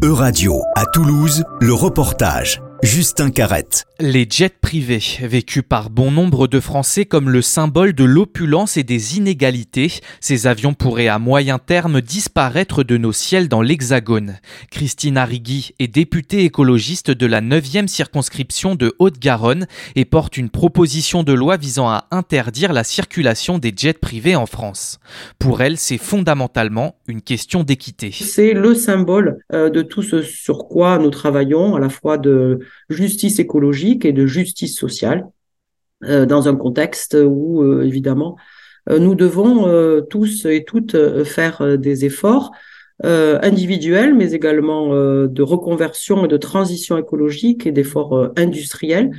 E-Radio, à Toulouse, le reportage. Justin Carrette. Les jets privés, vécus par bon nombre de Français comme le symbole de l'opulence et des inégalités, ces avions pourraient à moyen terme disparaître de nos ciels dans l'Hexagone. Christine Arrigui est députée écologiste de la 9e circonscription de Haute-Garonne et porte une proposition de loi visant à interdire la circulation des jets privés en France. Pour elle, c'est fondamentalement une question d'équité. C'est le symbole euh, de tout ce sur quoi nous travaillons, à la fois de justice écologique et de justice sociale, euh, dans un contexte où, euh, évidemment, euh, nous devons tous et toutes faire des efforts individuels, mais également de reconversion et de transition écologique et d'efforts industriels.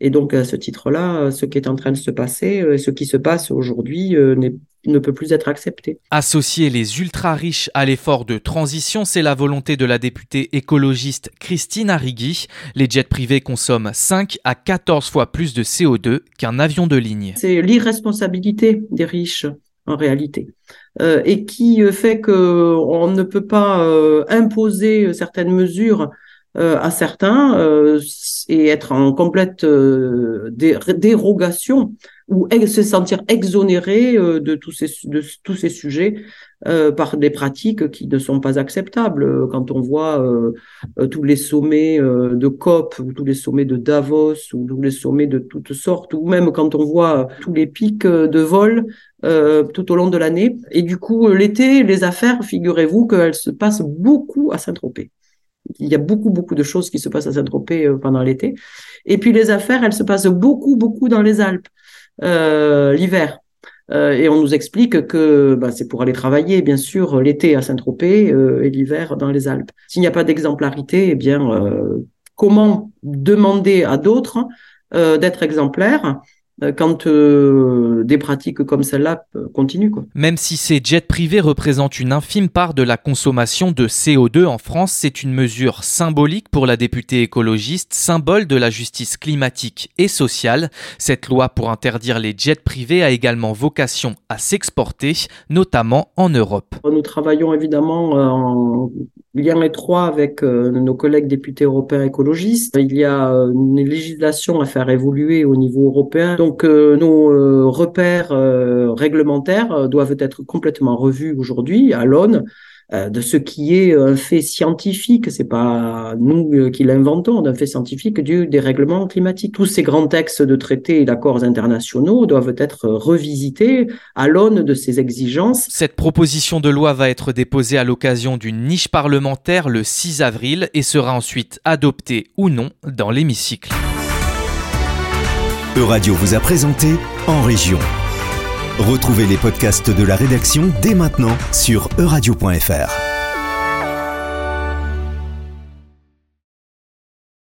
Et donc, à ce titre-là, ce qui est en train de se passer, euh, ce qui se passe aujourd'hui, euh, ne peut plus être accepté. Associer les ultra-riches à l'effort de transition, c'est la volonté de la députée écologiste Christine Arrigui. Les jets privés consomment 5 à 14 fois plus de CO2 qu'un avion de ligne. C'est l'irresponsabilité des riches en réalité, euh, et qui fait qu'on ne peut pas imposer certaines mesures euh, à certains euh, et être en complète euh, dérogation ou se sentir exonéré de tous ces de tous ces sujets par des pratiques qui ne sont pas acceptables. Quand on voit tous les sommets de COP ou tous les sommets de Davos ou tous les sommets de toutes sortes ou même quand on voit tous les pics de vol tout au long de l'année. Et du coup, l'été, les affaires, figurez-vous qu'elles se passent beaucoup à Saint-Tropez. Il y a beaucoup, beaucoup de choses qui se passent à Saint-Tropez euh, pendant l'été. Et puis les affaires, elles se passent beaucoup, beaucoup dans les Alpes euh, l'hiver. Euh, et on nous explique que bah, c'est pour aller travailler, bien sûr, l'été à Saint-Tropez et l'hiver dans les Alpes. S'il n'y a pas d'exemplarité, eh bien, comment demander à d'autres d'être exemplaires quand euh, des pratiques comme celle-là euh, continuent. Quoi. Même si ces jets privés représentent une infime part de la consommation de CO2 en France, c'est une mesure symbolique pour la députée écologiste, symbole de la justice climatique et sociale. Cette loi pour interdire les jets privés a également vocation à s'exporter, notamment en Europe. Nous travaillons évidemment en lien étroit avec nos collègues députés européens écologistes. Il y a une législation à faire évoluer au niveau européen. Donc euh, nos euh, repères euh, réglementaires doivent être complètement revus aujourd'hui à l'aune de ce qui est un fait scientifique, c'est pas nous qui l'inventons, d'un fait scientifique du dérèglement climatique. Tous ces grands textes de traités et d'accords internationaux doivent être revisités à l'aune de ces exigences. Cette proposition de loi va être déposée à l'occasion d'une niche parlementaire le 6 avril et sera ensuite adoptée ou non dans l'hémicycle. Euradio vous a présenté En Région. Retrouvez les podcasts de la rédaction dès maintenant sur euradio.fr.